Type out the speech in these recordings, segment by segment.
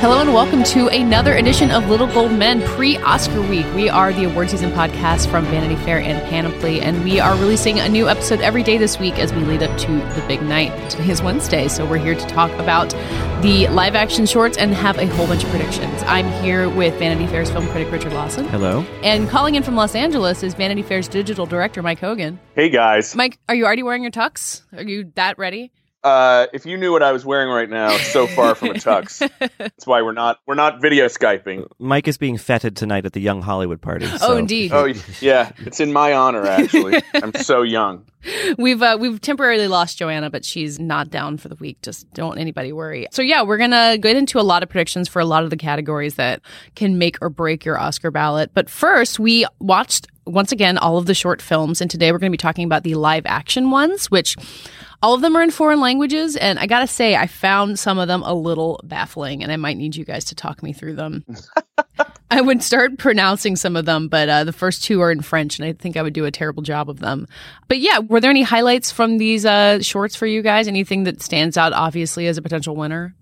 Hello and welcome to another edition of Little Gold Men pre-Oscar week. We are the award season podcast from Vanity Fair and Panoply, and we are releasing a new episode every day this week as we lead up to the big night. Today is Wednesday, so we're here to talk about the live action shorts and have a whole bunch of predictions. I'm here with Vanity Fair's film critic Richard Lawson. Hello. And calling in from Los Angeles is Vanity Fair's digital director Mike Hogan. Hey guys. Mike, are you already wearing your tux? Are you that ready? Uh, if you knew what I was wearing right now, so far from a tux. That's why we're not we're not video skyping. Mike is being feted tonight at the Young Hollywood party. Oh, indeed. Oh yeah, it's in my honor actually. I'm so young. We've uh, we've temporarily lost Joanna, but she's not down for the week. Just don't anybody worry. So yeah, we're gonna get into a lot of predictions for a lot of the categories that can make or break your Oscar ballot. But first, we watched once again all of the short films, and today we're going to be talking about the live action ones, which all of them are in foreign languages. And I gotta say, I found some of them a little baffling, and I might need you guys to talk me through them. I would start pronouncing some of them, but uh, the first two are in French, and I think I would do a terrible job of them. But yeah, were there any highlights from these uh, shorts for you guys? Anything that stands out obviously as a potential winner?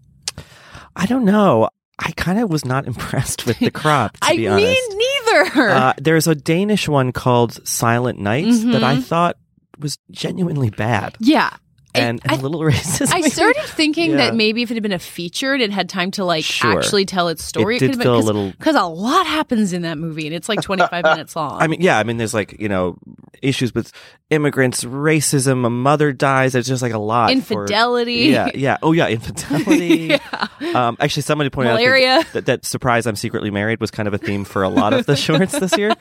I don't know. I kind of was not impressed with the crop, to I be mean, neither. Uh, there's a Danish one called Silent Nights that I Mhm. thought was genuinely bad yeah. I- and, and I- a little racist. I maybe. started thinking Yeah. that maybe if it had been a feature, and it had time to like Sure. actually tell its story. It did feel a little- because a lot happens in that movie, and it's like twenty five minutes long. I mean, yeah, I mean, there's like, you know, issues with immigrants, racism, a mother dies. It's just like a lot. for- infidelity. yeah, yeah. Oh, yeah, infidelity. Um, actually, somebody pointed Malaria. out that, that, that surprise I'm secretly married was kind of a theme for a lot of the shorts this year.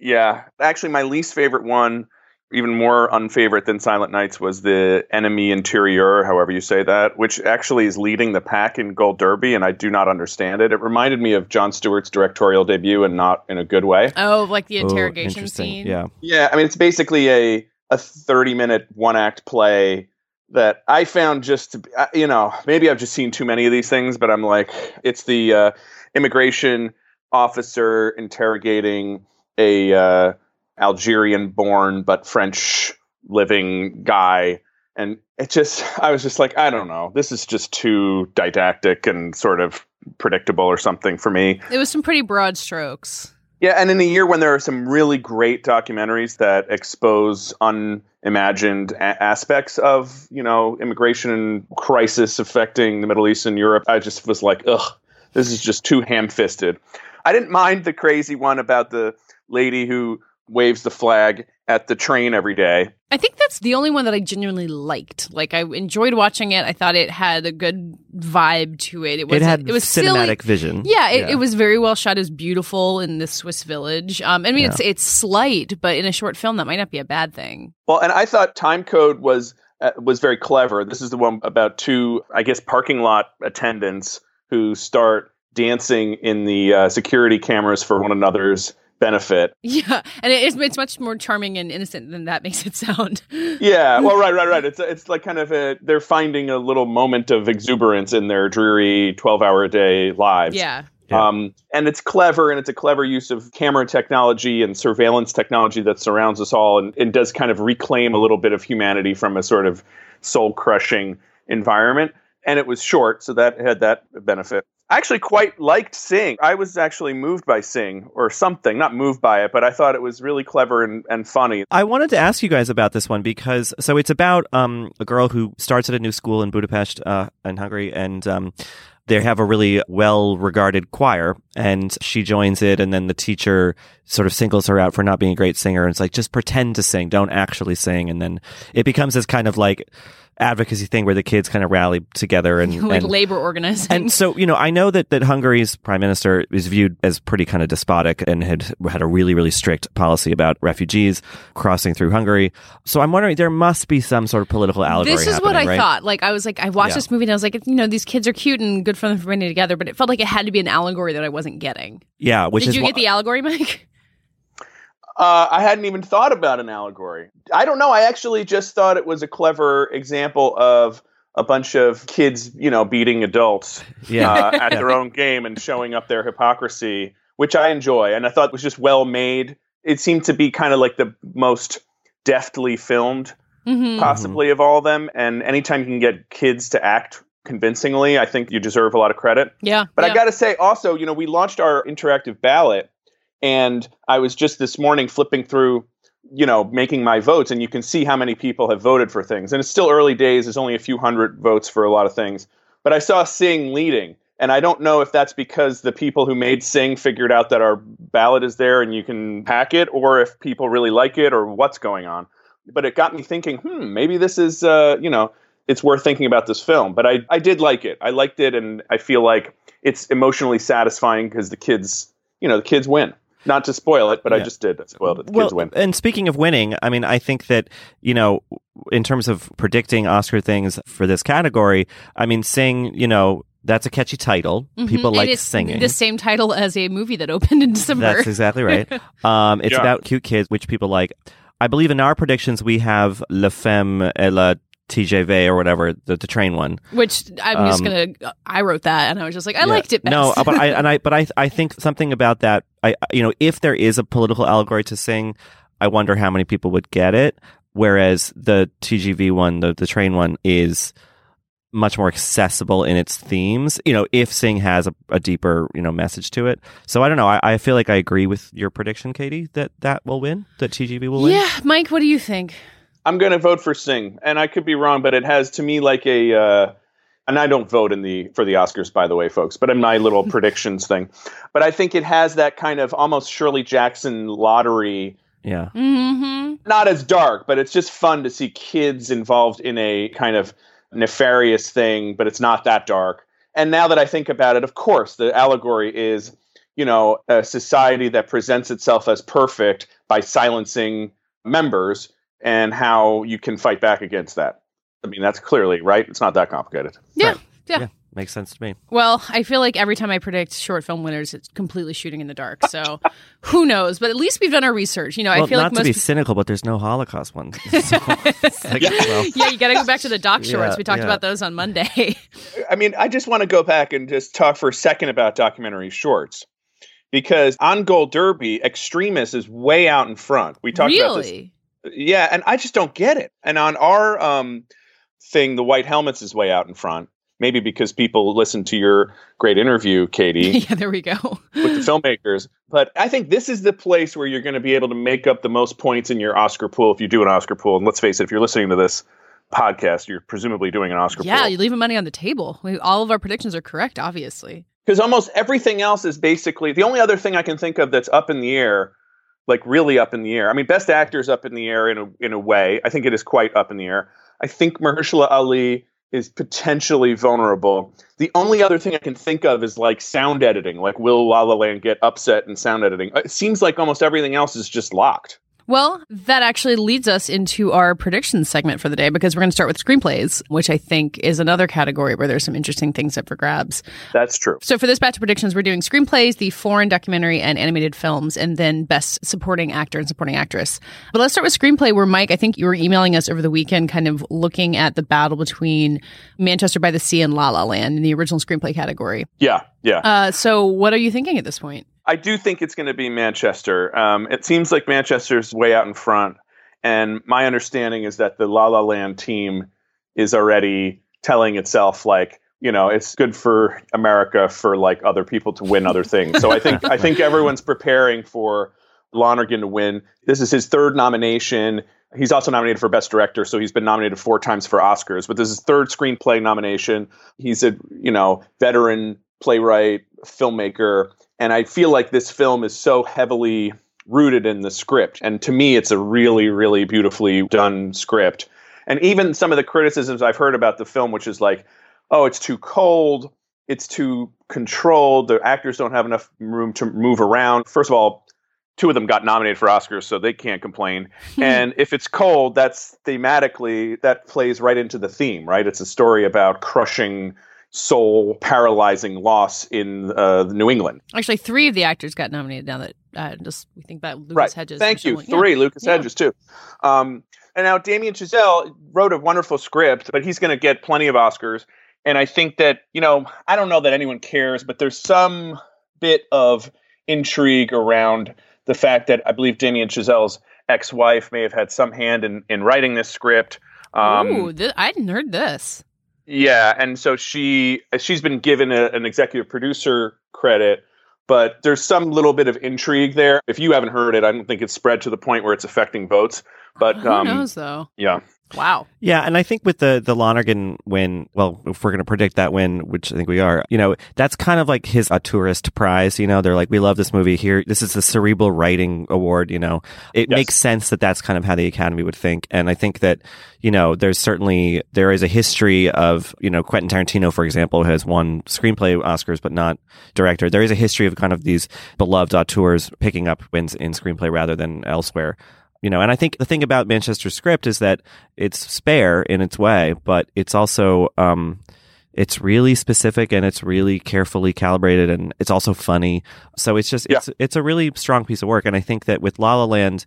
Yeah, actually, my least favorite one, even more unfavorite than Silent Nights, was the enemy interior, however you say that, which actually is leading the pack in Gold Derby, and I do not understand it. It reminded me of Jon Stewart's directorial debut, and not in a good way. Oh, like the Oh, interrogation interesting. scene. Yeah. Yeah, I mean, it's basically a a thirty minute one act play that I found just to be, uh, you know maybe I've just seen too many of these things, but I'm like it's the uh, immigration officer interrogating a uh, Algerian born but French living guy. And it just, I was just like, I don't know. This is just too didactic and sort of predictable or something for me. It was some pretty broad strokes. Yeah, and in a year when there are some really great documentaries that expose unimagined a- aspects of, you know, immigration crisis affecting the Middle East and Europe, I just was like, ugh, this is just too ham-fisted. I didn't mind the crazy one about the lady who waves the flag at the train every day. I think that's the only one that I genuinely liked. Like I enjoyed watching it. I thought it had a good vibe to it. It was It had it was cinematic silly. vision. Yeah, it, it was very well shot. It was beautiful in this Swiss village. Um, I mean, it's it's slight, but in a short film, that might not be a bad thing. Well, and I thought Time Code was uh, was very clever. This is the one about two, I guess, parking lot attendants who start dancing in the uh, security cameras for one another's benefit. Yeah, and it is, it's much more charming and innocent than that makes it sound. Yeah, well, right, right, right. It's it's like kind of a they're finding a little moment of exuberance in their dreary twelve hour a day lives. Yeah. Yeah. Um, and it's clever, and it's a clever use of camera technology and surveillance technology that surrounds us all, and, and does kind of reclaim a little bit of humanity from a sort of soul crushing environment. And it was short, so that had that benefit. I actually quite liked Sing. I was actually moved by Sing or something, not moved by it, but I thought it was really clever and, and funny. I wanted to ask you guys about this one because so it's about um, a girl who starts at a new school in Budapest, uh, in Hungary, and um, they have a really well regarded choir, and she joins it, and then the teacher sort of singles her out for not being a great singer, and it's like just pretend to sing, don't actually sing, and then it becomes this kind of like advocacy thing where the kids kind of rally together and, like and labor organizing. and so, you know, I know that, that Hungary's prime minister is viewed as pretty kind of despotic and had had a really, really strict policy about refugees crossing through Hungary. So I'm wondering, there must be some sort of political allegory. this is what I right? thought. Like I was like, I watched Yeah. this movie and I was like, you know, these kids are cute and good for them for being together, but it felt like it had to be an allegory that I wasn't getting. Yeah, which Did is you wh- get the allegory, Mike? Uh, I hadn't even thought about an allegory. I don't know. I actually just thought it was a clever example of a bunch of kids, you know, beating adults yeah. uh, at their own game and showing up their hypocrisy, which I enjoy. And I thought was just well made. It seemed to be kind of like the most deftly filmed, Mm-hmm. possibly of all of them. And anytime you can get kids to act convincingly, I think you deserve a lot of credit. Yeah. But yeah. I got to say, also, you know, we launched our interactive ballot, and I was just this morning flipping through, you know, making my votes, and you can see how many people have voted for things. And it's still early days; there's only a few hundred votes for a lot of things. But I saw Sing leading, and I don't know if that's because the people who made Sing figured out that our ballot is there and you can hack it, or if people really like it, or what's going on. But it got me thinking, hmm, maybe this is, uh, you know, it's worth thinking about this film. But I, I did like it. I liked it, and I feel like it's emotionally satisfying because the kids, you know, the kids win. Not to spoil it, but I just did. I spoiled it. The well, kids win. and speaking of winning, I mean, I think that you know, in terms of predicting Oscar things for this category, I mean, Sing, you know, that's a catchy title. Mhm. People like it's singing. The same title as a movie that opened in December. That's exactly right. Um, it's Yeah. about cute kids, which people like. I believe in our predictions we have La Femme et la TGV or whatever the, the train one. Which I'm just Um, gonna. I wrote that, and I was just like, I Yeah. liked it best. No, uh, but I and I but I I think something about that. I you know if there is a political allegory to sing, I wonder how many people would get it. Whereas the TGV one, the the train one, is much more accessible in its themes. You know, if Sing has a, a deeper you know message to it. So I don't know. I, I feel like I agree with your prediction, Katie, that that will win. That TGV will win. yeah, Mike, what do you think? I'm going to vote for Sing, and I could be wrong, but it has to me like a. Uh, and I don't vote in the for the Oscars, by the way, folks. But in my little predictions thing, but I think it has that kind of almost Shirley Jackson lottery Yeah. Mm-hmm. not as dark, but it's just fun to see kids involved in a kind of nefarious thing, but it's not that dark. And now that I think about it, of course, the allegory is, you know, a society that presents itself as perfect by silencing members and how you can fight back against that. I mean, that's clearly right. It's not that complicated. Yeah, Right. yeah. Yeah. Makes sense to me. Well, I feel like every time I predict short film winners, it's completely shooting in the dark. So who knows? But at least we've done our research. You know, well, I feel not like to most. be cynical, but there's no Holocaust one. So, it's like, well, yeah, you got to go back to the doc shorts. Yeah, we talked yeah. about those on Monday. I mean, I just want to go back and just talk for a second about documentary shorts. Because on Gold Derby, Extremis is way out in front. We talked about this really? Yeah, and I just don't get it. And on our um, thing, the White Helmets is way out in front. Maybe because people listen to your great interview, Katie, yeah, there we go. with the filmmakers. But I think this is the place where you're going to be able to make up the most points in your Oscar pool if you do an Oscar pool. And let's face it, if you're listening to this podcast, you're presumably doing an Oscar Yeah, pool. you're leaving money on the table. We, all of our predictions are correct, obviously. because almost everything else is basically the only other thing I can think of that's up in the air, like really up in the air. I mean, Best Actor is up in the air in a in a way. I think it is quite up in the air. I think Mahershala Ali is potentially vulnerable. The only other thing I can think of is like sound editing. Like, will La La Land get upset in sound editing? It seems like almost everything else is just locked. Well, that actually leads us into our predictions segment for the day because we're going to start with screenplays, which I think is another category where there's some interesting things up for grabs. That's true. So for this batch of predictions, we're doing screenplays, the foreign documentary and animated films, and then best supporting actor and supporting actress. But let's start with screenplay where Mike, I think you were emailing us over the weekend kind of looking at the battle between Manchester by the Sea and La La Land in the original screenplay category. Yeah, yeah. Uh, so what are you thinking at this point? I do think it's going to be Manchester. Um, it seems like Manchester's way out in front, and my understanding is that the La La Land team is already telling itself like, you know, it's good for America for like other people to win other things. So I think I think everyone's preparing for Lonergan to win. This is his third nomination. He's also nominated for Best Director, so he's been nominated four times for Oscars. But this is his third screenplay nomination. He's a you know veteran playwright, filmmaker, and I feel like this film is so heavily rooted in the script. And to me, it's a really, really beautifully done script. And even some of the criticisms I've heard about the film, which is like, oh, it's too cold, it's too controlled, the actors don't have enough room to move around. First of all, two of them got nominated for Oscars, so they can't complain. Hmm. and if it's cold, that's thematically that plays right into the theme, right? It's a story about crushing soul paralyzing loss in uh, New England. Actually, three of the actors got nominated. Now that uh, just we think about Lucas right. Hedges. Thank you. Three. Yeah. Lucas Yeah. Hedges too. Um, and now Damien Chazelle wrote a wonderful script, but he's going to get plenty of Oscars. And I think that you know, I don't know that anyone cares, but there's some bit of intrigue around the fact that I believe Damien Chazelle's ex-wife may have had some hand in in writing this script. Um, Ooh, th- I hadn't heard this. Yeah, and so she she's been given a, an executive producer credit, but there's some little bit of intrigue there. If you haven't heard it, I don't think it's spread to the point where it's affecting votes. But Who um, knows though? yeah, Wow. Yeah, and I think with the the Lonergan win, well, if we're going to predict that win, which I think we are, you know, that's kind of like his auteurist prize. You know, they're like, we love this movie here. This is the cerebral writing award. You know, it Yes. makes sense that that's kind of how the Academy would think, and I think that you know, there's certainly there is a history of you know Quentin Tarantino, for example, has won screenplay Oscars but not director. There is a history of kind of these beloved auteurs picking up wins in screenplay rather than elsewhere you know and i think the thing about manchester script is that it's spare in its way but it's also um it's really specific and it's really carefully calibrated and it's also funny so it's just Yeah. it's it's a really strong piece of work and i think that with la la land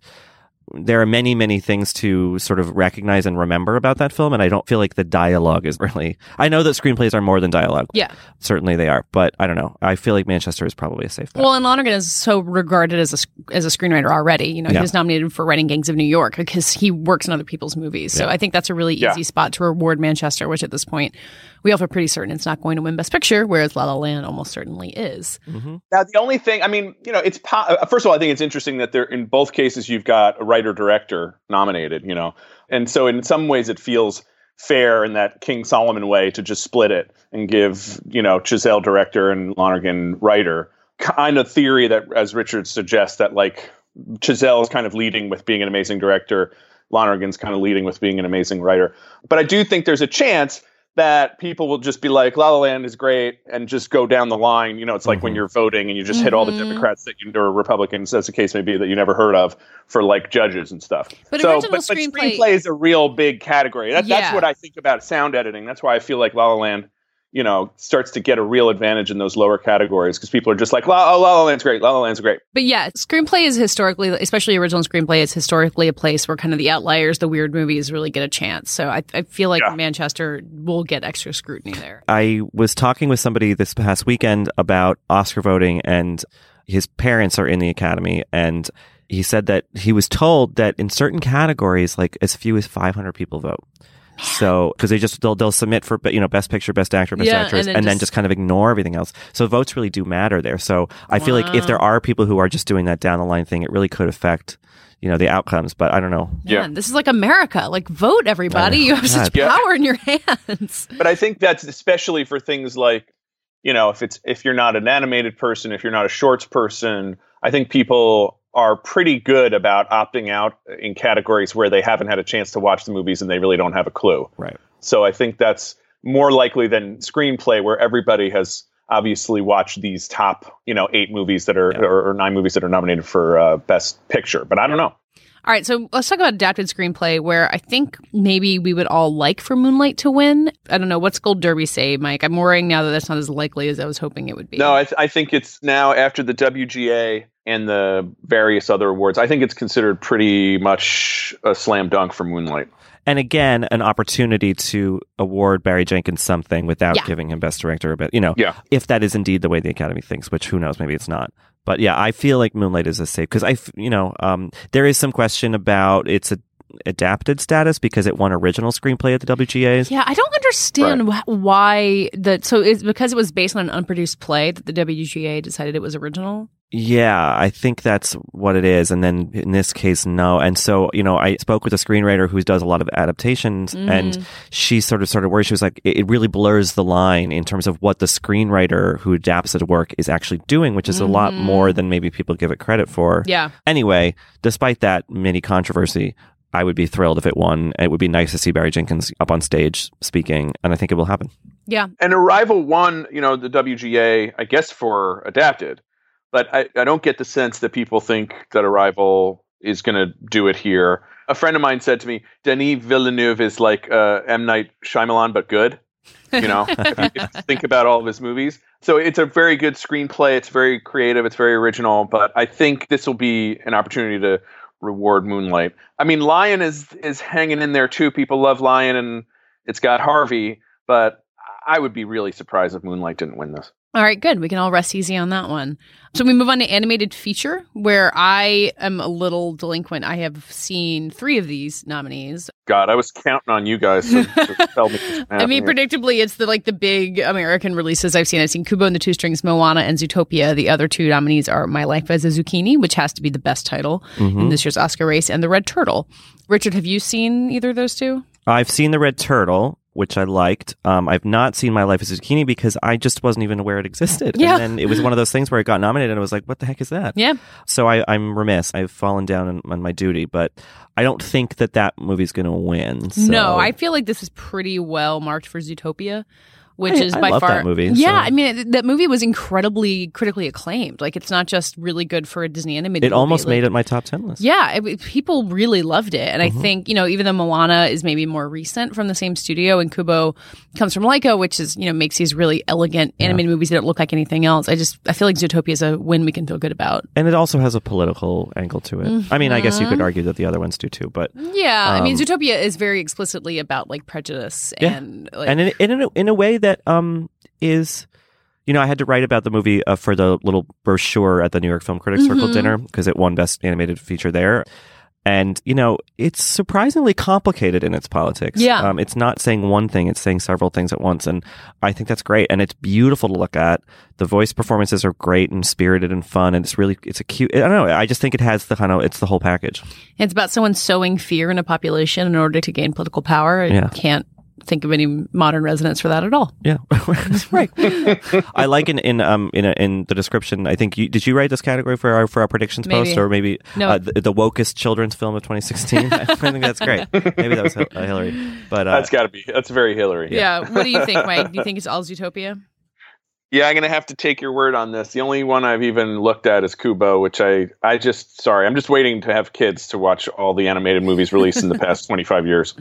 there are many many things to sort of recognize and remember about that film and i don't feel like the dialogue is really i know that screenplays are more than dialogue Yeah. certainly they are but i don't know i feel like manchester is probably a safe bet Well, and Lonergan is so regarded as a as a screenwriter already. You know, Yeah. he was nominated for writing Gangs of New York because he works in other people's movies. So Yeah. I think that's a really easy Yeah. spot to reward Manchester, which at this point we all feel pretty certain it's not going to win Best Picture, whereas La La Land almost certainly is. mm-hmm. Now, the only thing, I mean, you know, it's po- uh, first of all, I think it's interesting that there, in both cases, you've got a writer director nominated, you know, and so in some ways it feels fair in that King Solomon way to just split it and give, you know, Chazelle director and Lonergan writer. Kind of theory that, as Richard suggests, that like Chazelle is kind of leading with being an amazing director, Lonergan's kind of leading with being an amazing writer. But I do think there's a chance that people will just be like, La La Land is great, and just go down the line. You know, it's like when Mhm. you're voting and you just hit all the Mhm. Democrats that you or Republicans, as the case may be, that you never heard of for like judges and stuff. But so, original but, but screenplay- screenplay is a real big category. That, Yeah. That's what I think about sound editing. That's why I feel like La La Land, you know, starts to get a real advantage in those lower categories because people are just like, La, oh, La La Land's great. La La Land's great. But yeah, screenplay is historically, especially original screenplay, is historically a place where kind of the outliers, the weird movies, really get a chance. So I, I feel like Yeah. Manchester will get extra scrutiny there. I was talking with somebody this past weekend about Oscar voting, and his parents are in the Academy, and he said that he was told that in certain categories, like as few as 500 people vote. So, because they just they'll they'll submit for you know best picture, best actor, best Yeah, actress, and and, then then just- just kind of ignore everything else. So votes really do matter there. So I feel like if there are people who are just doing that down the line thing, it really could affect you know the outcomes. But I don't know. Yeah. This is like America. Like, vote, everybody. I. You have such God. Yeah. power in your hands. but I think that's especially for things like, you know, if it's if you're not an animated person, if you're not a shorts person, I think people are pretty good about opting out in categories where they haven't had a chance to watch the movies and they really don't have a clue. Right. So I think that's more likely than screenplay where everybody has obviously watched these top, you know, eight movies that are Yeah. or, or nine movies that are nominated for uh, best picture. But I don't know. All right, so let's talk about adapted screenplay, where I think maybe we would all like for Moonlight to win. I don't know. What's Gold Derby say, Mike? I'm worrying now that that's not as likely as I was hoping it would be. No, I, th- I think it's now after the WGA and the various other awards. I think it's considered pretty much a slam dunk for Moonlight. And again, an opportunity to award Barry Jenkins something without Yeah. giving him Best Director. But you know, Yeah. if that is indeed the way the Academy thinks, which who knows, maybe it's not. But yeah, I feel like Moonlight is a safe because I, you know, um, there is some question about its a, adapted status because it won original screenplay at the WGA's. Yeah, I don't understand wh- why that. So it's because it was based on an unproduced play that the WGA decided it was original. Yeah, I think that's what it is. And then in this case, no. And so, you know, I spoke with a screenwriter who does a lot of adaptations and Mm. she sort of started worried. She was like, it really blurs the line in terms of what the screenwriter who adapts the work is actually doing, which is a lot Mhm. more than maybe people give it credit for. Yeah, Anyway, despite that mini controversy, I would be thrilled if it won. It would be nice to see Barry Jenkins up on stage speaking, and I think it will happen. Yeah. And Arrival won, you know, the WGA, I guess, for adapted. But I, I don't get the sense that people think that Arrival is going to do it here. A friend of mine said to me, Denis Villeneuve is like uh, M. Night Shyamalan, but good. You know, if you, if you think about all of his movies. So it's a very good screenplay. It's very creative. It's very original. But I think this will be an opportunity to reward Moonlight. I mean, Lion is is hanging in there too. People love Lion, and it's got Harvey. But I would be really surprised if Moonlight didn't win this. All right, good. We can all rest easy on that one. So we move on to animated feature, where I am a little delinquent. I have seen three of these nominees. God, I was counting on you guys to, to tell me. I mean, predictably, it's the like the big American releases I've seen. I've seen Kubo and the Two Strings, Moana, and Zootopia. The other two nominees are My Life as a Zucchini, which has to be the best title Mm-hmm. in this year's Oscar race, and The Red Turtle. Richard, have you seen either of those two? I've seen the Red Turtle, which I liked. Um, I've not seen My Life as a Zucchini because I just wasn't even aware it existed. Yeah. And then it was one of those things where it got nominated, and I was like, "What the heck is that?" Yeah. So I, I'm remiss. I've fallen down on, on my duty, but I don't think that that movie's going to win. So. No, I feel like this is pretty well marked for Zootopia, which I- is I by love far that movie, Yeah, so- I mean it- that movie was incredibly critically acclaimed. Like it's not just really good for a Disney animated. Movie. It almost movie. made it my top ten list. Yeah, it, people really loved it, and Mm-hmm. I think you know even though Moana is maybe more recent from the same studio, and Kubo comes from Laika, which is you know makes these really elegant animated movies that don't look like anything else. I just I feel like Zootopia is a win we can feel good about. And it also has a political angle to it. I mean, I guess you Mm-hmm. could argue that the other ones do too, but Yeah, I mean Um, Zootopia is very explicitly about like prejudice Yeah. and like, and in, in, a, in a way that um is you know i had to write about the movie uh, for the little brochure at the new york film critics circle Mhm. dinner because it won best animated feature there and you know it's surprisingly complicated in its politics Yeah. um, it's not saying one thing it's saying several things at once and i think that's great and it's beautiful to look at the voice performances are great and spirited and fun and it's really it's a cute i don't know i just think it has the kind of it's the whole package It's about someone sowing fear in a population in order to gain political power. I Yeah. can't think of any modern resonance for that at all. yeah right I like in in um in a, in the description. I think you did you write this category for our for our predictions Maybe. post or maybe No. uh, the, the wokest children's film of 2016. I think that's great. Maybe that was Hil- uh, Hillary, but uh, That's got to be. That's very Hillary. Yeah. What do you think, Mike? Do you think it's all Zootopia? Yeah, I'm gonna have to take your word on this. The only one I've even looked at is Kubo, which I I just sorry, I'm just waiting to have kids to watch all the animated movies released in the past 25 years.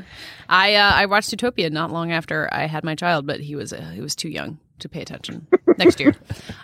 I uh, I watched Zootopia not long after I had my child, but he was uh, he was too young to pay attention. Next year.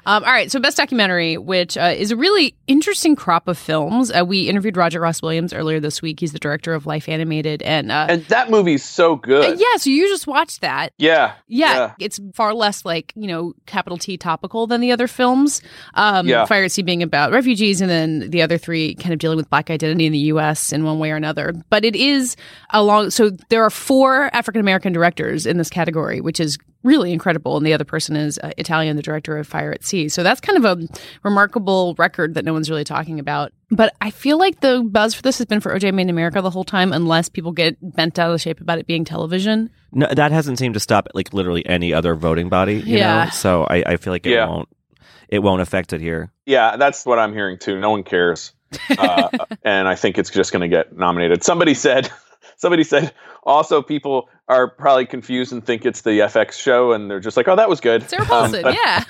Um, all right, so best documentary, which uh, is a really interesting crop of films. Uh, we interviewed Roger Ross Williams earlier this week. He's the director of Life Animated, and, uh, And that movie's so uh, good. yeah, so you just watched that. Yeah. Yeah, it's far less like you know capital T topical than the other films. Um, Yeah. Fire at Sea being about refugees, and then the other three kind of dealing with black identity in the U.S. in one way or another. But it is along. So there are four African American directors in this category, which is really incredible. And the other person is uh, Italian, the director of Fire at Sea. So that's kind of a remarkable record that no one's really talking about. But I feel like the buzz for this has been for OJ Made in America the whole time, unless people get bent out of shape about it being television. no, that hasn't seemed to stop like literally any other voting body. You Yeah. know, so I, I feel like it Yeah. won't it won't affect it here. Yeah, that's what I'm hearing too. No one cares, uh, and I think it's just going to get nominated. Somebody said, somebody said, also people are probably confused and think it's the FX show, and they're just like, "Oh, that was good." Sarah Um, Paulson, but, yeah.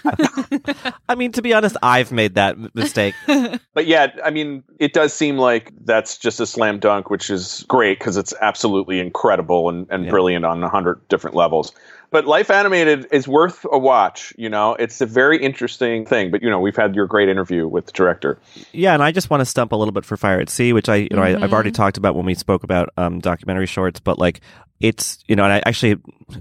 I mean, to be honest, I've made that mistake. but yeah, I mean, it does seem like that's just a slam dunk, which is great because it's absolutely incredible and, and Yeah. brilliant on a hundred different levels. But Life Animated is worth a watch. You know, it's a very interesting thing. But you know, we've had your great interview with the director. Yeah, and I just want to stump a little bit for Fire at Sea, which I, you know, I, I've already talked about when we spoke about um, documentary shorts. But like, it's you know, and I actually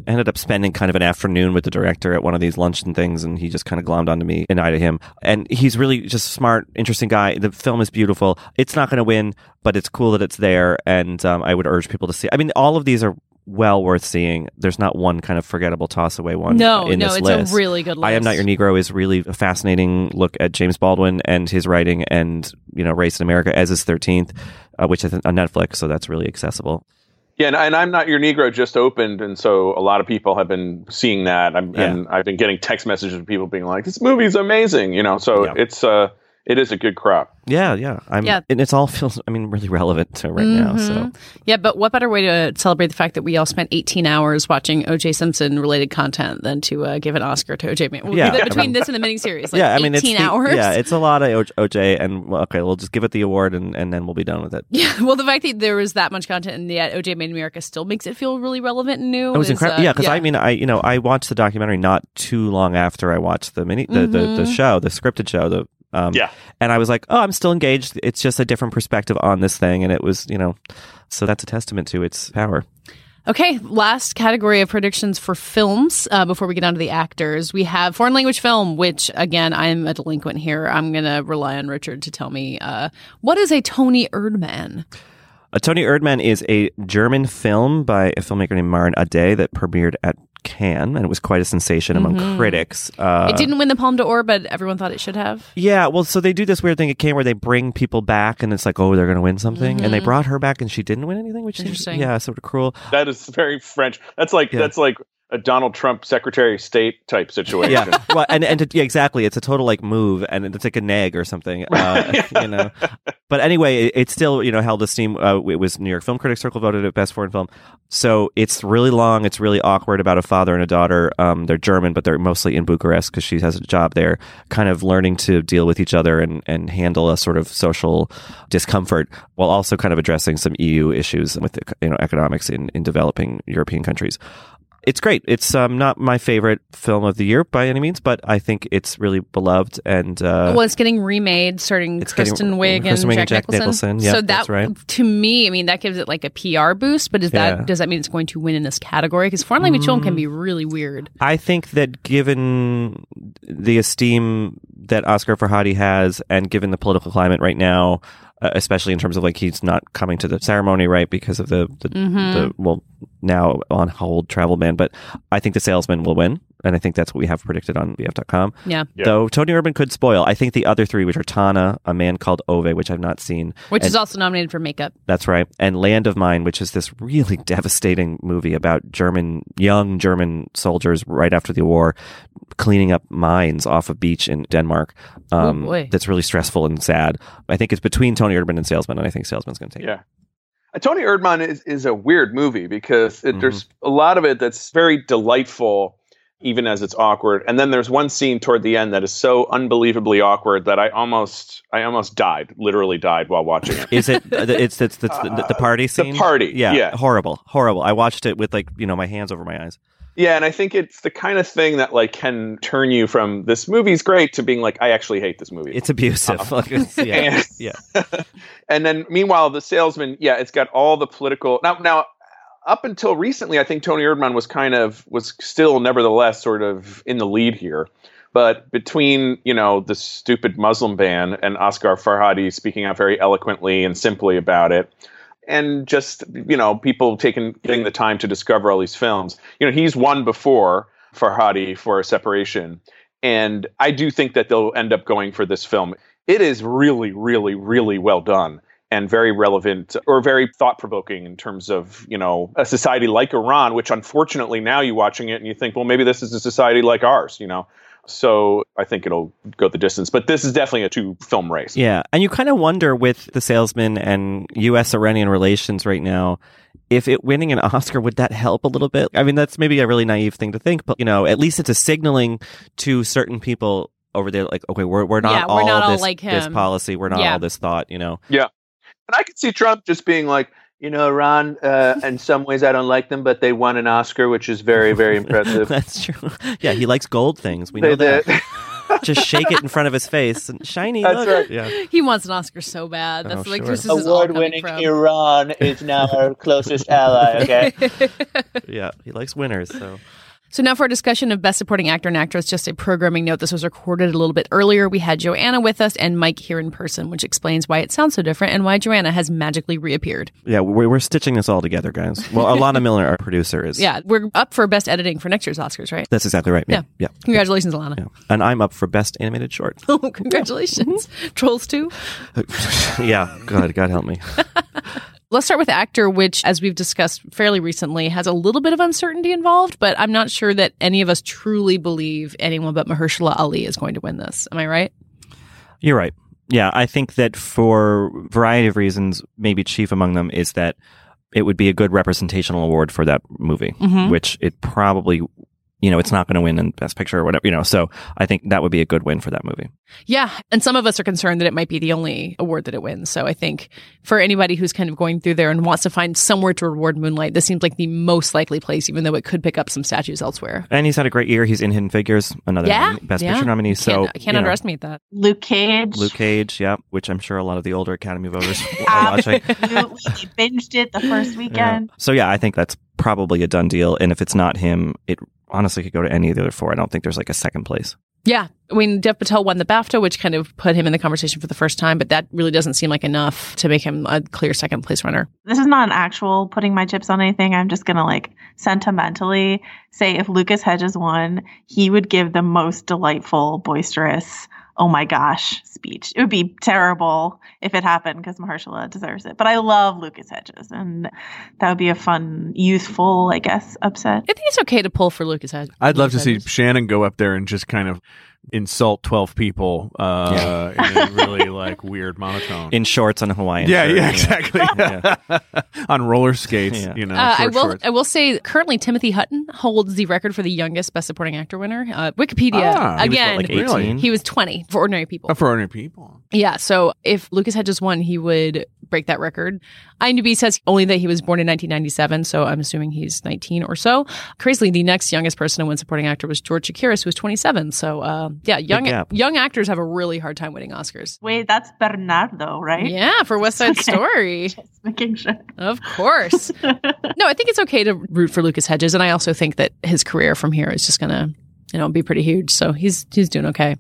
ended up spending kind of an afternoon with the director at one of these luncheon things, and he just kind of glommed onto me and I to him. And he's really just smart, interesting guy. The film is beautiful. It's not going to win, but it's cool that it's there, and um, I would urge people to see. I mean, all of these are well worth seeing. There's not one kind of forgettable toss away one. No, in no, this it's list. a really good list. I Am Not Your Negro is really a fascinating look at James Baldwin and his writing and, you know, race in America, as is 13th, uh, which is on Netflix, so that's really accessible. Yeah, and, and I'm not your Negro just opened, and so a lot of people have been seeing that. I'm, Yeah. And I've been getting text messages from people being like, "This movie's amazing," you know. So Yeah. it's uh, it is a good crop. Yeah, yeah. I'm, Yeah. And it's all feels, I mean, really relevant to right now. So Mhm. Yeah, but what better way to celebrate the fact that we all spent 18 hours watching OJ Simpson related content than to uh, give an Oscar to OJ? Well, Yeah. between this and the miniseries, like yeah, I 18 mean, it's the- hours. yeah, it's a lot of OJ, and well, okay, we'll just give it the award, and, and then we'll be done with it. Yeah, well, the fact that there was that much content and yet OJ Made in America still makes it feel really relevant and new. It was incredible. uh, yeah, because I mean, I you know, I watched the documentary not too long after I watched the mini the, the, the Mhm. show, the scripted show. The um, Yeah. and I was like, oh, I'm still engaged. It's just a different perspective on this thing, and it was you know, so that's a testament to its power. Okay, last category of predictions for films uh, before we get on to the actors. We have foreign language film, which again, I'm a delinquent here. I'm going to rely on Richard to tell me uh, what is a Toni Erdmann? Uh, Toni Erdmann is a German film by a filmmaker named Maren Ade that premiered at Cannes, and it was quite a sensation among Mhm. critics. Uh, it didn't win the Palme d'Or, but everyone thought it should have. Yeah, well, so they do this weird thing at Cannes where they bring people back, and it's like, oh, they're going to win something, and they Mhm. brought her back, and she didn't win anything, which is Interesting. yeah, sort of cruel. That is very French. That's like Yeah. that's like a Donald Trump Secretary of State type situation. Yeah, well, and and to, yeah, exactly, it's a total like move, and it's like a nag or something, uh, you know. But anyway, it, it's still you know held esteem. Uh, it was New York Film Critics Circle voted it best foreign film. So it's really long. It's really awkward about a father and a daughter. Um, they're German, but they're mostly in Bucharest because she has a job there, kind of learning to deal with each other and and handle a sort of social discomfort while also kind of addressing some EU issues with you know economics in in developing European countries. It's great. It's um, not my favorite film of the year by any means, but I think it's really beloved and uh, well, it's getting remade, starting Kristen Wiig and Kristen Wiig Jack, Nicholson. Nicholson. Yeah, so that, that's right. to me, I mean, that gives it like a PR boost. But is Yeah. that does that mean it's going to win in this category? Because foreign language film can Mm. be really weird. I think that given the esteem that Asghar Farhadi has, and given the political climate right now, uh, especially in terms of like he's not coming to the ceremony right because of the the, Mhm. the well now on hold travel ban, but I think the salesman will win, and I think that's what we have predicted on VF.com. Yeah, Yeah. Though Toni Erdmann could spoil. I think the other three, which are Tanna, A Man Called Ove, which I've not seen, which and- is also nominated for makeup. That's right. And Land of Mine, which is this really devastating movie about German, young German soldiers right after the war cleaning up mines off a beach in Denmark. Um, Oh, boy. That's really stressful and sad. I think it's between Toni Erdmann and Salesman, and I think Salesman's going to take it. Yeah. Uh, Toni Erdmann is, is a weird movie because it, Mhm. there's a lot of it that's very delightful, even as it's awkward. And then there's one scene toward the end that is so unbelievably awkward that I almost, I almost died, literally died while watching it. Is it? uh, It's it's, it's the, the party scene. The party, Yeah, yeah. Horrible, horrible. I watched it with like you know my hands over my eyes. yeah, and I think it's the kind of thing that like can turn you from this movie's great to being like, I actually hate this movie. It's abusive. Like, it's- yeah, And- yeah. and then meanwhile, the salesman, yeah, it's got all the political now. Now, up until recently, I think Toni Erdmann was kind of was still, nevertheless, sort of in the lead here. But between you know the stupid Muslim ban and Asghar Farhadi speaking out very eloquently and simply about it, and just you know people taking getting the time to discover all these films, you know he's won before Farhadi for a separation, and I do think that they'll end up going for this film. It is really, really, really well done and very relevant or very thought provoking in terms of you know a society like Iran, which unfortunately now you're watching it and you think, well, maybe this is a society like ours, you know. So I think it'll go the distance, but this is definitely a two film race. Yeah, and you kind of wonder with the salesman and U.S. Iranian relations right now, if it winning an Oscar would that help a little bit? I mean, that's maybe a really naive thing to think, but you know, at least it's a signaling to certain people over there, like, okay, we're we're not Yeah, we're all not all this, like this policy, we're not Yeah. all this thought, you know. And I could see Trump just being like, you know, Iran. Uh, in some ways, I don't like them, but they won an Oscar, which is very, very impressive. that's true. Yeah, he likes gold things. We They- know that. Just shake it in front of his face and shiny. That's look. right. Yeah. He wants an Oscar so bad. That's Oh, like sure. this is all coming Award-winning from. Iran is now our closest ally. Okay. Yeah, he likes winners. So So now for a discussion of Best Supporting Actor and Actress, just a programming note. This was recorded a little bit earlier. We had Joanna with us and Mike here in person, which explains why it sounds so different and why Joanna has magically reappeared. yeah, we're, we're stitching this all together, guys. Well, Alana Miller, our producer, is. Yeah, we're up for Best Editing for next year's Oscars, right? That's exactly right. Yeah. Yeah. Congratulations, Alana. yeah. And I'm up for best animated short. Oh, congratulations. Mm-hmm. Trolls 2. yeah. God, God help me. Let's start with actor, which, as we've discussed fairly recently, has a little bit of uncertainty involved, but I'm not sure that any of us truly believe anyone but Mahershala Ali is going to win this. Am I right? You're right. Yeah, I think that for a variety of reasons, maybe chief among them is that it would be a good representational award for that movie, Mhm. which it probably, you know, it's not going to win in Best Picture or whatever, you know. So I think that would be a good win for that movie. Yeah. And some of us are concerned that it might be the only award that it wins. So I think for anybody who's kind of going through there and wants to find somewhere to reward Moonlight, this seems like the most likely place, even though it could pick up some statues elsewhere. And he's had a great year. He's in Hidden Figures, another Yeah, Best yeah. Picture nominee. So can't, I can't you know, underestimate that. Luke Cage. Luke Cage, yeah, which I'm sure a lot of the older Academy voters are watching. Absolutely. Binged it the first Yeah. weekend. So yeah, I think that's probably a done deal. And if it's not him, it honestly could go to any of the other four. I don't think there's like a second place. Yeah. I mean, Dev Patel won the BAFTA, which kind of put him in the conversation for the first time, but that really doesn't seem like enough to make him a clear second place runner. This is not an actual putting my chips on anything. I'm just going to like sentimentally say if Lucas Hedges won, he would give the most delightful, boisterous, oh my gosh speech. It would be terrible if it happened because Mahershala deserves it. But I love Lucas Hedges and that would be a fun, youthful, I guess, upset. I think it's okay to pull for Lucas Hedges. I'd love to see Hedges. Shannon go up there and just kind of insult 12 people uh, in a really like weird monotone. In shorts on a Hawaiian. yeah, shirt, yeah, exactly. Yeah. On roller skates, Yeah. you know. Uh, I will. shorts. I will say, currently Timothy Hutton holds the record for the youngest Best Supporting Actor winner. Uh, Wikipedia Ah. He He was, what, again. like 18? He was 20 for ordinary people. Oh, for ordinary people. Yeah. So if Lucas had just won, he would break that record. IMDb says only that he was born in 1997. So I'm assuming he's 19 or so. Crazily, the next youngest person to win supporting actor was George Chakiris, who was 27. So, uh, yeah, young, young actors have a really hard time winning Oscars. Wait, that's Bernardo, right? Yeah, for West Side Okay. Story. Just making sure. Of course. no, I think it's okay to root for Lucas Hedges, and I also think that his career from here is just gonna, you know, be pretty huge. So he's he's doing okay.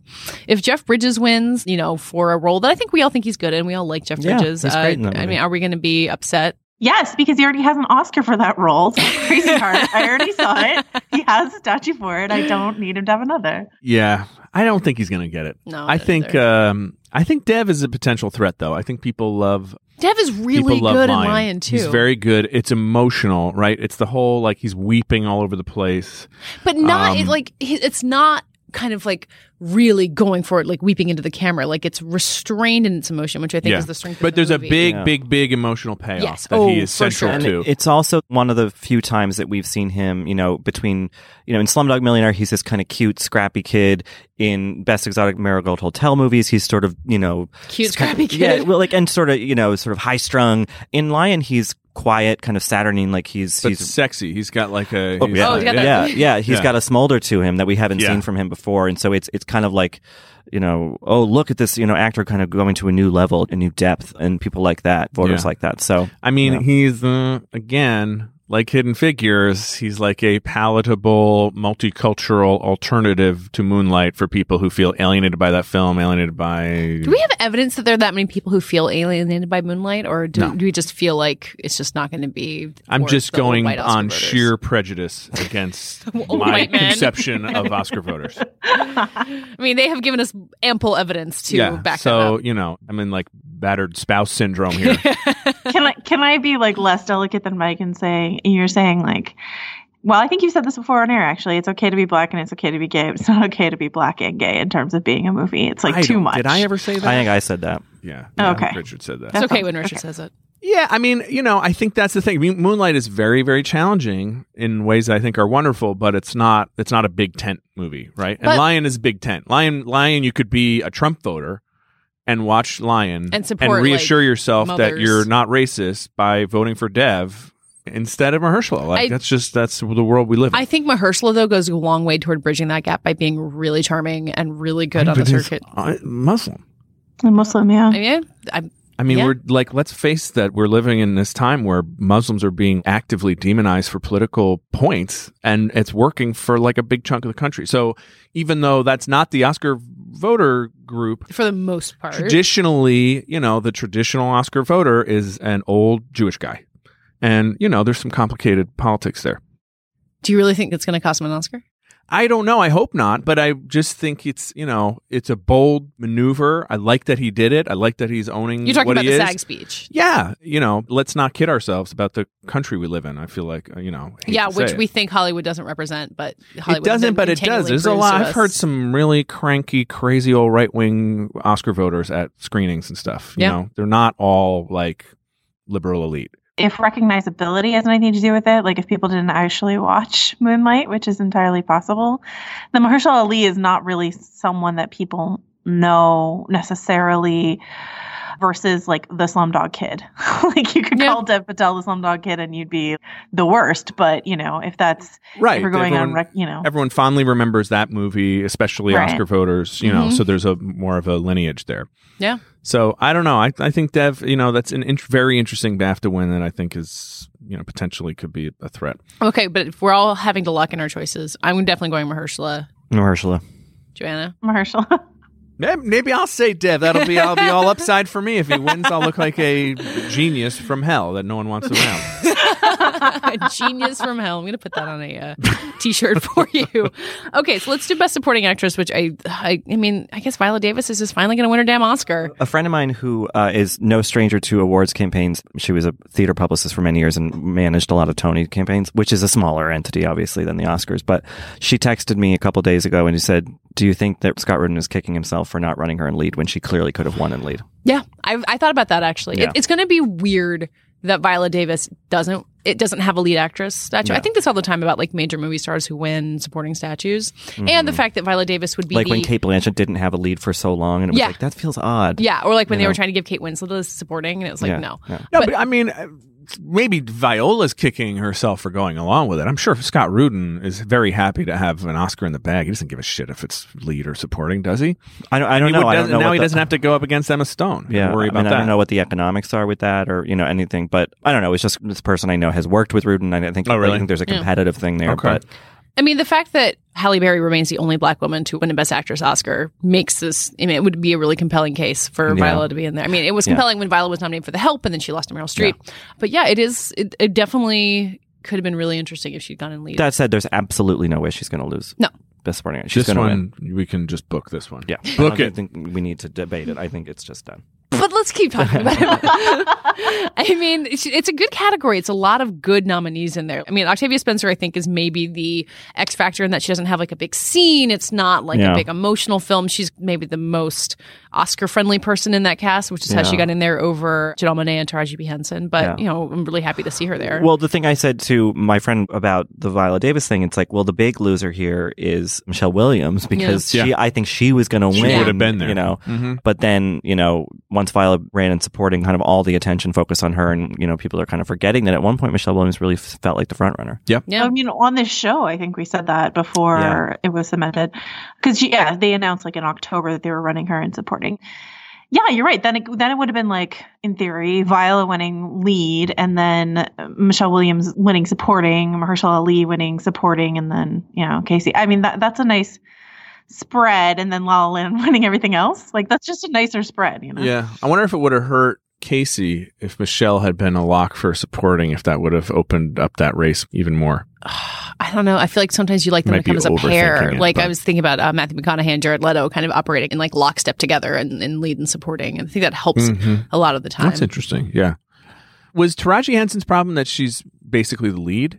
If Jeff Bridges wins, you know, for a role that I think we all think he's good in, we all like Jeff Yeah, Bridges. he's great I movie. mean, are we going to be upset? Yes, because he already has an Oscar for that role. So crazy heart. I already saw it. He has a statue for it. I don't need him to have another. Yeah, I don't think he's going to get it. No, I think um, I think Dev is a potential threat, though. I think people love Dev is really people good Lion. in Lion too. He's very good. It's emotional, right? It's the whole like he's weeping all over the place. but not um, it, like it's not kind of like really going for it, like weeping into the camera. Like it's restrained in its emotion, which I think Yeah. is the strength. But of the there's a big, Yeah. big, big emotional payoff Yes. that Oh, he is for central sure. And it's also one of the few times that we've seen him, you know, between, you know, in Slumdog Millionaire, he's this kind of cute, scrappy kid. In Best Exotic Marigold Hotel movies, he's sort of, you know, Cute, kind of- scrappy kid. Yeah, well, like, and sort of, you know, sort of high strung. In Lion, he's quiet, kind of saturnine, like he's, but he's, sexy. He's got like a. Oh, he's yeah. Oh, he's got yeah, yeah. He's Yeah. got a smolder to him that we haven't Yeah. seen from him before, and so it's it's kind of like, you know, oh look at this, you know, actor kind of going to a new level, a new depth, and people like that, voters Yeah. like that. So I mean, Yeah. he's uh, again like Hidden Figures. He's like a palatable, multicultural alternative to Moonlight for people who feel alienated by that film, alienated by. Do we have evidence that there are that many people who feel alienated by Moonlight, or do, No. do we just feel like it's just not going to be? I'm worth just the going white Oscar on voters? sheer prejudice against my white men. conception of Oscar voters. I mean, they have given us ample evidence to yeah. back so that up. you know, I'm in like battered spouse syndrome here. Can I can I be like less delicate than Mike and say you're saying like well, I think you said this before on air actually. It's okay to be black and it's okay to be gay. But it's not okay to be black and gay in terms of being a movie. It's like I too much. Did I ever say that? I think I said that. yeah. Oh, yeah, okay. Richard said that. It's okay when Richard okay. says it. Yeah, I mean, you know, I think that's the thing. I mean, Moonlight is very, very challenging in ways that I think are wonderful, but it's not. It's not a big tent movie, right? And But- Lion is big tent. Lion, Lion, you could be a Trump voter and watch Lion And support, reassure like, yourself that you're not racist by voting for Dev instead of Mahershala. Like I- that's just that's the world we live in. I think Mahershala though goes a long way toward bridging that gap by being really charming and really good on the circuit. Muslim. A Muslim, yeah. I mean, I, I mean, Yeah. we're like, let's face that we're living in this time where Muslims are being actively demonized for political points, and it's working for like a big chunk of the country. So even though that's not the Oscar voter group, for the most part, traditionally, you know, the traditional Oscar voter is an old Jewish guy. And, you know, there's some complicated politics there. do you really think it's going to cost him an Oscar? I don't know. I hope not, but I just think it's you know it's a bold maneuver. I like that he did it. I like that he's owning. You're talking about he the is. SAG speech. Yeah, you know, let's not kid ourselves about the country we live in. I feel like uh, you know, Yeah, which it. we think Hollywood doesn't represent, but Hollywood it doesn't, but it does. There's a lot. I've heard some really cranky, crazy old right wing Oscar voters at screenings and stuff. You Yeah. know, they're not all like liberal elite. If recognizability has anything to do with it, like if people didn't actually watch Moonlight, which is entirely possible, then Mahershala Ali is not really someone that people know necessarily versus like the Slumdog Kid. like you could Yeah. call Dev Patel the Slumdog Kid and you'd be the worst, but you know, if that's Right. if we're going everyone, on rec- you know. everyone fondly remembers that movie, especially Right. Oscar voters. You know, Mhm. so there's a more of a lineage there. Yeah. So I don't know. I I think Dev, you know, that's an int- very interesting BAFTA win that I think is you know potentially could be a threat. Okay, but if we're all having to luck in our choices, I'm definitely going Mahershala. Mahershala. Joanna. Mahershala. Maybe, maybe I'll say Dev. That'll be I'll be all upside for me if he wins. I'll look like a genius from hell that no one wants around. Genius from hell. I'm going to put that on a uh, t-shirt for you. Okay, so let's do best supporting actress, which I, I, I mean, I guess Viola Davis is just finally going to win her damn Oscar. A friend of mine who uh, is no stranger to awards campaigns. She was a theater publicist for many years and managed a lot of Tony campaigns, which is a smaller entity, obviously, than the Oscars. But she texted me a couple days ago and she said, "Do you think that Scott Rudin is kicking himself for not running her in lead when she clearly could have won in lead?" Yeah, I, I thought about that actually. Yeah. It, it's going to be weird that Viola Davis doesn't. It doesn't have a lead actress statue. I think this all the time about like major movie stars who win supporting statues, and the fact that Viola Davis would be Mm-hmm. Like the, when Cate Blanchett didn't have a lead for so long, and it was Yeah. like that feels odd. yeah, or like when You they were trying to give Kate Winslet a supporting, and it was like Yeah, no. yeah. No, but, I mean, uh, maybe Viola's kicking herself for going along with it. I'm sure Scott Rudin is very happy to have an Oscar in the bag. He doesn't give a shit if it's lead or supporting, does he? I don't, I don't He know. would- I don't know now he the- doesn't have to go up against Emma Stone. Yeah, worry I about mean, that. I don't know what the economics are with that, or you know anything. But I don't know. It's just this person I know has worked with Rudin. I think. Oh, really? I think there's a Yeah. competitive thing there. Okay. But I mean, the fact that Halle Berry remains the only black woman to win a Best Actress Oscar makes this. I mean, it would be a really compelling case for Yeah. Viola to be in there. I mean, it was Yeah. compelling when Viola was nominated for The Help, and then she lost to Meryl Streep. But yeah, it is. It, it definitely could have been really interesting if she'd gone and lead. that said, there's absolutely no way she's going to lose. No. best supporting. actress. She's this going to win. one, we can just book this one. Yeah, I Book don't it. think we need to debate it. I think it's just done. But let's keep talking about it. I mean, it's, it's a good category. It's a lot of good nominees in there. I mean, Octavia Spencer, I think, is maybe the X factor in that she doesn't have like a big scene. It's not like Yeah. a big emotional film. She's maybe the most Oscar friendly person in that cast, which is how she got in there over Janelle Monae and Taraji P. Henson. But, Yeah. you know, I'm really happy to see her there. Well, the thing I said to my friend about the Viola Davis thing, it's like, well, the big loser here is Michelle Williams because Yeah. she, I think she was going to win. She win. would have been there. you know. Mhm. But then, you know, once Viola ran in supporting, kind of all the attention focused on her, and you know, people are kind of forgetting that at one point Michelle Williams really f- felt like the front runner. yeah. yeah. I mean, on this show, I think we said that before Yeah. it was cemented. Because, yeah, they announced like in October that they were running her and supporting. Yeah, you're right. Then it, then it would have been like, in theory, Viola winning lead, and then uh, Michelle Williams winning supporting, Mahershala Ali winning supporting, and then you know Casey. I mean, that that's a nice spread, and then La La Land winning everything else. Like that's just a nicer spread, you know. Yeah. I wonder if it would have hurt Casey if Michelle had been a lock for supporting, if that would have opened up that race even more. I don't know. I feel like sometimes you like them Might to come as a pair. it, like I was thinking about uh, Matthew McConaughey and Jared Leto kind of operating in like lockstep together and, and lead and supporting. And I think that helps Mhm. a lot of the time. That's interesting. Yeah. Was Taraji Henson's problem that she's basically the lead?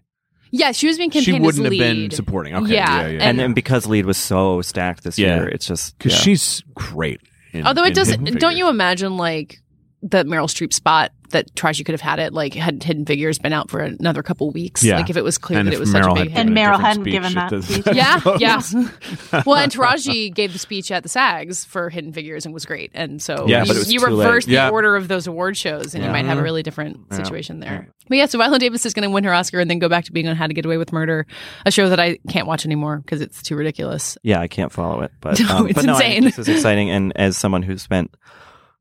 Yeah, she was being convinced. She wouldn't as have been supporting. Okay. Yeah, Yeah. Yeah. And And- then because lead was so stacked this Yeah. year, it's just Because yeah. she's great. in- Although it in doesn't, Hidden don't you imagine like the Meryl Streep spot that Taraji could have had it like had Hidden Figures been out for another couple weeks? Yeah. Like if it was clear And that it was such a big hit. And Meryl hadn't speech given that the- speech. Yeah, yeah. well, and Taraji gave the speech at the SAGs for Hidden Figures and was great. And so Yeah, you, but it was you too late. reverse the Yeah. order of those award shows, and you might have a Mhm. really different Yeah. situation there. But yeah, so Viola Davis is going to win her Oscar and then go back to being on How to Get Away with Murder, a show that I can't watch anymore because it's too ridiculous. yeah, I can't follow it, but No, um, it's but no, I insane. this is exciting. And as someone who spent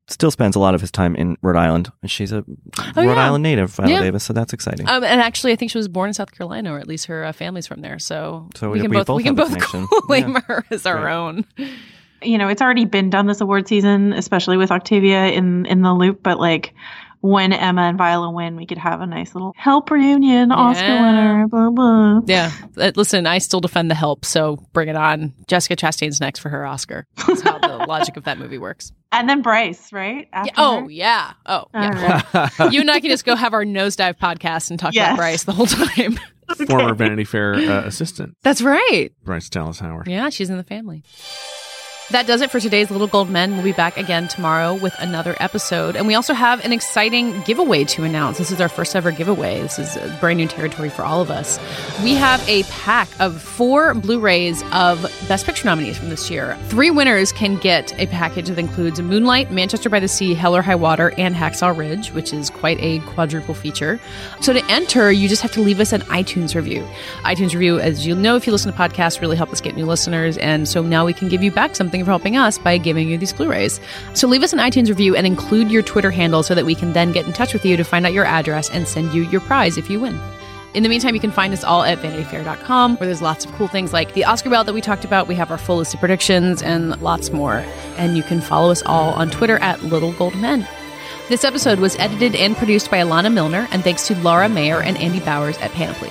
still spends a lot of his time in Rhode Island, and she's a Oh, Rhode yeah. Island native, Viola Yeah. Davis, so that's exciting. Um, and actually, I think she was born in South Carolina, or at least her uh, family's from there. So, So we we- can we both, both we can both claim Yeah. her as our Great. own. you know, it's already been done this award season, especially with Octavia in in the loop. But like, when Emma and Viola win, we could have a nice little help reunion, Oscar Yeah. winner, blah blah. Yeah. Uh, Listen, I still defend the help, so bring it on. Jessica Chastain's next for her Oscar. That's how the logic of that movie works. And then Bryce, right? Yeah, oh, her? yeah. Oh, yeah. right. You and I can just go have our nosedive podcast and talk Yes. about Bryce the whole time. Former Vanity Fair uh, assistant, That's right. Bryce Dallas Howard. Yeah, she's in the family. That does it for today's Little Gold Men. We'll be back again tomorrow with another episode. And we also have an exciting giveaway to announce. This is our first ever giveaway. This is brand new territory for all of us. We have a pack of four Blu rays of Best Picture nominees from this year. Three winners can get a package that includes Moonlight, Manchester by the Sea, Hell or High Water, and Hacksaw Ridge, which is quite a quadruple feature. So to enter, you just have to leave us an iTunes review. iTunes review, as you'll know if you listen to podcasts, really help us get new listeners. And so now we can give you back something for helping us by giving you these Blu-rays. So leave us an iTunes review and include your Twitter handle so that we can then get in touch with you to find out your address and send you your prize if you win. In the meantime, you can find us all at vanityfair.com, where there's lots of cool things like the Oscar ballot that we talked about. We have our full list of predictions and lots more. And you can follow us all on Twitter at Little Gold Men. This episode was edited and produced by Alana Milner, and thanks to Laura Mayer and Andy Bowers at Panoply.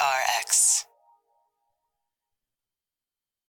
PRX.